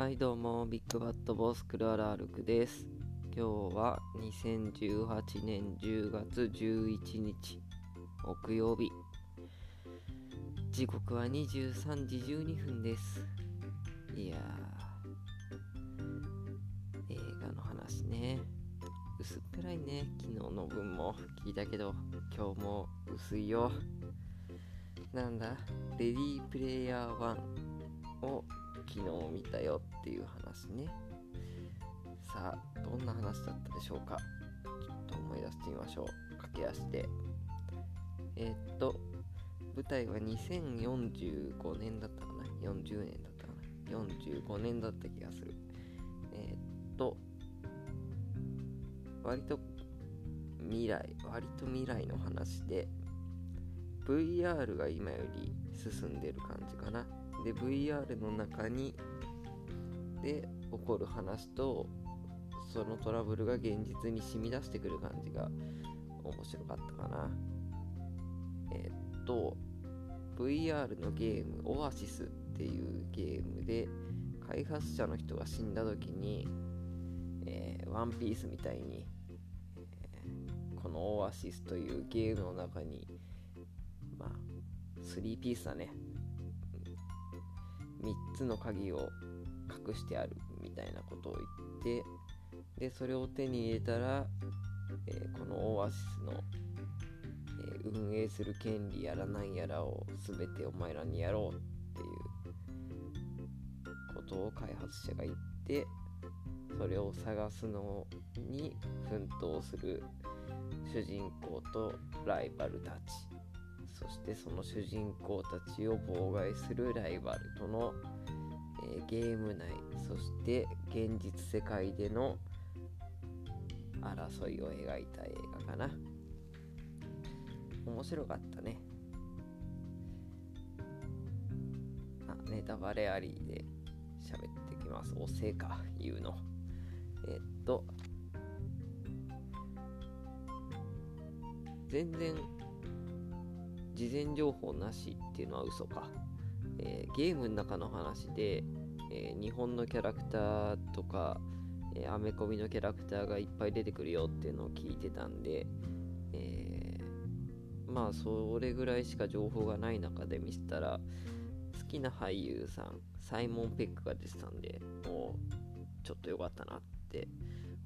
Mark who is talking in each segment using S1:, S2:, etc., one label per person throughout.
S1: はいどうもビッグバットボスクルアラールクです。今日は2018年10月11日木曜日。時刻は23時12分です。いや映画の話ね。薄っぺらいね昨日の分も。聞いたけど今日も薄いよ。なんだレディープレイヤー1を昨日見たよ。っていう話ね。さあどんな話だったでしょうか？ちょっと思い出してみましょう。駆け足で。えー、っと舞台は2045年だったかな？40年だったかな？45年だった気がする。えー、っと割と未来割と未来の話で VR が今より進んでる感じかな。で VR の中にで起こる話とそのトラブルが現実に染み出してくる感じが面白かったかな。えー、っと VR のゲームオアシスっていうゲームで開発者の人が死んだ時に、えー、ワンピースみたいに、えー、このオアシスというゲームの中にまあ3ピースだね。3つの鍵を隠してあるみたいなことを言ってでそれを手に入れたら、えー、このオアシスの、えー、運営する権利やらなんやらを全てお前らにやろうっていうことを開発者が言ってそれを探すのに奮闘する主人公とライバルたち。そしてその主人公たちを妨害するライバルとの、ー、ゲーム内そして現実世界での争いを描いた映画かな。面白かったね。あネタバレありで喋ってきます。おせいか言うの。えー、っと全然事前情報なしっていうのは嘘か、えー、ゲームの中の話で、えー、日本のキャラクターとか、えー、アメコミのキャラクターがいっぱい出てくるよっていうのを聞いてたんで、えー、まあそれぐらいしか情報がない中で見せたら好きな俳優さんサイモン・ペックが出てたんでもうちょっと良かったなって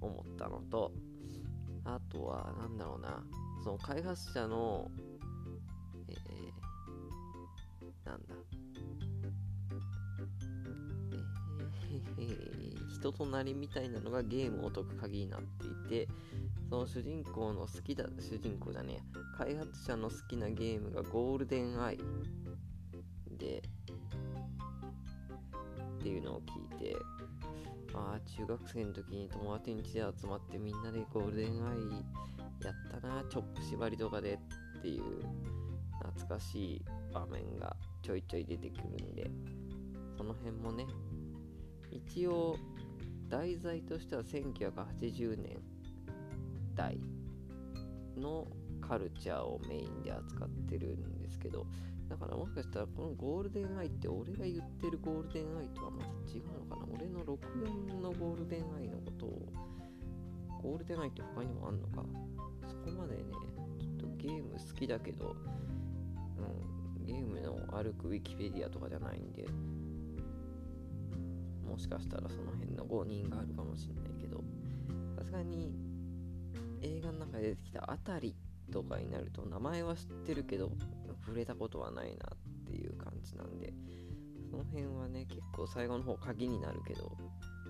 S1: 思ったのとあとは何だろうなその開発者のなんだ、ー、人となりみたいなのがゲームを解く鍵になっていてその主人公の好きだ主人公じゃねえ開発者の好きなゲームがゴールデンアイでっていうのを聞いてああ中学生の時に友達ん家で集まってみんなでゴールデンアイやったなチョップ縛りとかでっていう懐かしい場面がちょいちょい出てくるんでその辺もね一応題材としては1980年代のカルチャーをメインで扱ってるんですけどだからもしかしたらこのゴールデンアイって俺が言ってるゴールデンアイとはまた違うのかな。俺の64のゴールデンアイのことをゴールデンアイって他にもあんのかそこまでねちょっとゲーム好きだけどうんゲームの歩くウィキペディアとかじゃないんで。もしかしたらその辺の誤認があるかもしれないけどさすがに映画の中で出てきたあたりとかになると名前は知ってるけど触れたことはないなっていう感じなんでその辺はね結構最後の方鍵になるけど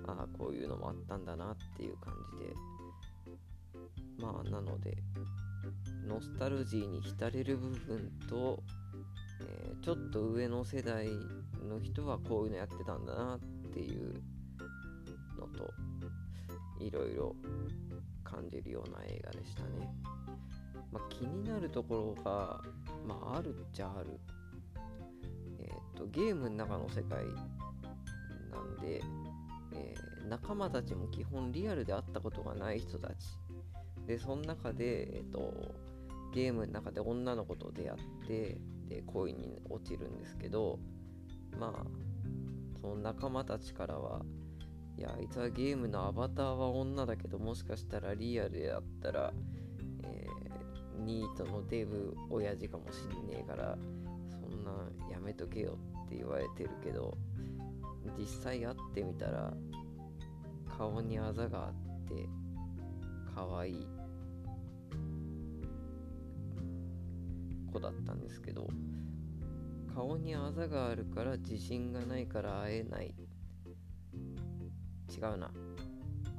S1: ああこういうのもあったんだなっていう感じで。まあなのでノスタルジーに浸れる部分とえー、ちょっと上の世代の人はこういうのやってたんだなっていうのといろいろ感じるような映画でしたね、まあ、気になるところが、まあ、あるっちゃある。え、ー、とゲームの中の世界なんで、えー、仲間たちも基本リアルで会ったことがない人たち。でその中でえっ、ー、とゲームの中で女の子と出会ってで恋に落ちるんですけどまあその仲間たちからはいやあいつはゲームのアバターは女だけどもしかしたらリアルであったら、えー、ニートのデブ親父かもしんねえからそんなやめとけよって言われてるけど実際会ってみたら顔にあざがあって可愛い子だったんですけど顔にあざがあるから自信がないから会えない。違うな。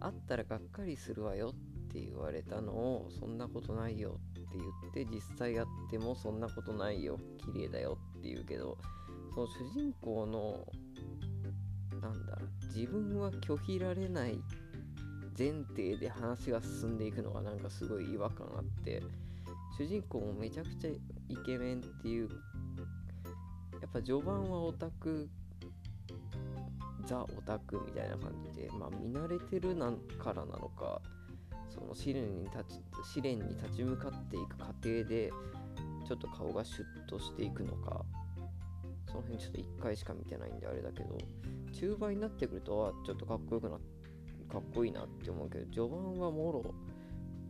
S1: 会ったらがっかりするわよって言われたのをそんなことないよって言って実際会ってもそんなことないよ。綺麗だよって言うけどその主人公のなんだ自分は拒否られない前提で話が進んでいくのがなんかすごい違和感あって主人公もめちゃくちゃイケメンっていうやっぱ序盤はオタクザ・オタクみたいな感じでまあ見慣れてるなからなのかその試練に立ち試練に立ち向かっていく過程でちょっと顔がシュッとしていくのかその辺ちょっと1回しか見てないんであれだけど中盤になってくるとはちょっとかっこよくなかっこいいなって思うけど序盤はもろ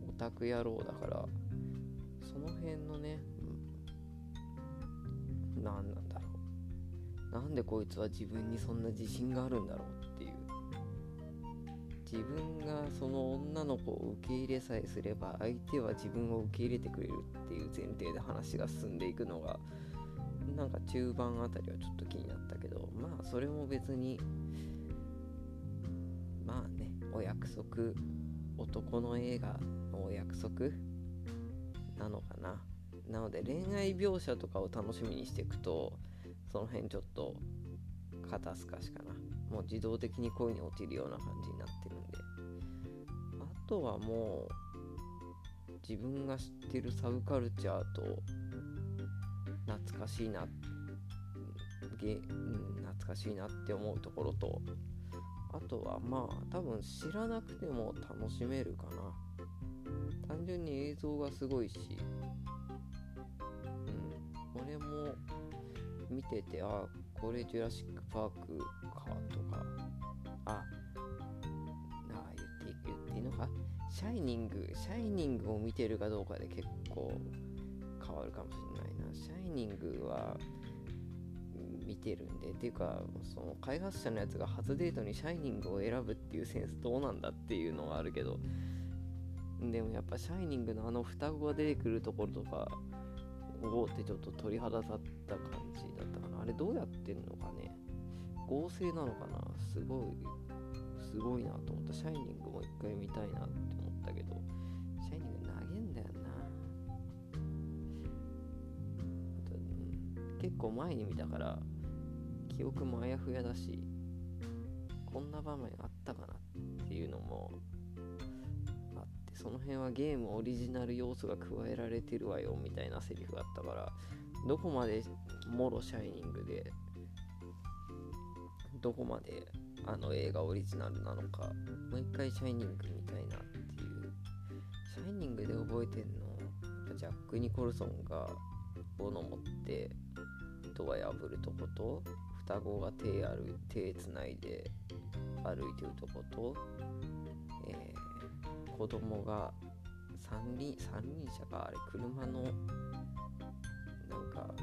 S1: オタク野郎だからその辺のね、うん、なんだなんでこいつは自分にそんな自信があるんだろうっていう。自分がその女の子を受け入れさえすれば相手は自分を受け入れてくれるっていう前提で話が進んでいくのがなんか中盤あたりはちょっと気になったけどまあそれも別にまあねお約束。男の映画のお約束なのかな。なので恋愛描写とかを楽しみにしていくとその辺ちょっと肩透かしかな。もう自動的に恋に落ちるような感じになってるんで。あとはもう自分が知ってるサブカルチャーと懐かしいなげ、うん、懐かしいなって思うところと。あとはまあ多分知らなくても楽しめるかな。単純に映像がすごいし。うん。俺も見ててあこれジュラシック・パークかとか。ああ言って言っていいのか？シャイニングシャイニングを見てるかどうかで結構変わるかもしれないな。シャイニングは見てるんで。っていうかその開発者のやつが初デートにシャイニングを選ぶっていうセンスどうなんだっていうのがあるけど。でもやっぱシャイニングのあの双子が出てくるところとかおおってちょっと鳥肌立った感じだったかな。あれどうやってんのかね。合成なのかな。すごいすごいなと思った。シャイニングも一回見たいなって思ったけど。シャイニング投げんだよな。結構前に見たから記憶もあやふやだしこんな場面あったかなっていうのもその辺はゲームオリジナル要素が加えられてるわよみたいなセリフがあったからどこまでもろシャイニングでどこまであの映画オリジナルなのかもう一回シャイニング見たいなっていう。シャイニングで覚えてんのジャック・ニコルソンが斧持ってドア破るとこと双子が手ある手つないで歩いてるとこと、えー、子供が三輪三輪車かあれ車のなんか、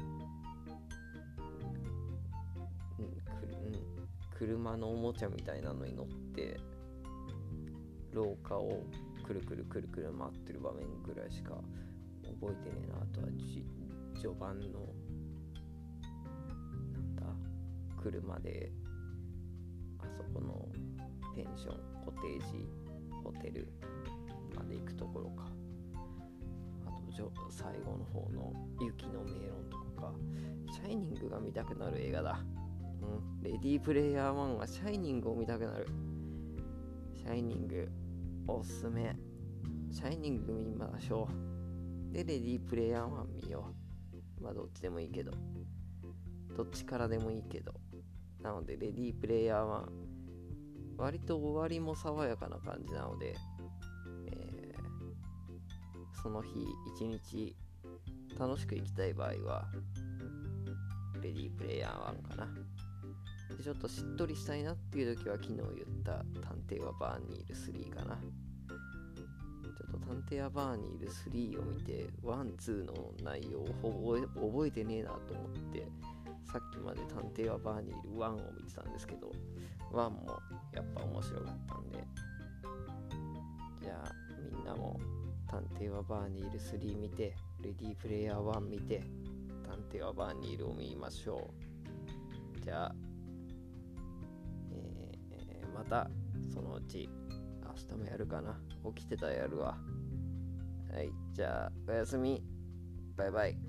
S1: うんくうん、車のおもちゃみたいなのに乗って廊下をくるくるくるくる回ってる場面ぐらいしか覚えてねえなあとは序盤のなんだ車であそこのペンションコテージホテルまで行くところか。あと最後の方の雪のメロンとかか。シャイニングが見たくなる映画だ。うん。レディープレイヤー1はシャイニングを見たくなる。シャイニングおすすめ。シャイニング見ましょう。でレディープレイヤー1見よう。まあどっちでもいいけど。どっちからでもいいけど。なのでレディープレイヤー1割と終わりも爽やかな感じなので、えー、その日一日楽しく行きたい場合はレディープレイヤー1かなでちょっとしっとりしたいなっていう時は昨日言った探偵は BAR にいる3かな。ちょっと探偵は BAR にいる3を見て、 one, two の内容をほぼ覚えてねえなと思って、さっきまで探偵はバーニール1を見てたんですけど、1もやっぱ面白かったんで、じゃあみんなも探偵はバーニール3見て、レディープレイヤー1見て、探偵はバーニールを見ましょう。じゃあ、えー、またそのうち明日もやるかな。起きてたらやるわ。はい、じゃあおやすみ。バイバイ。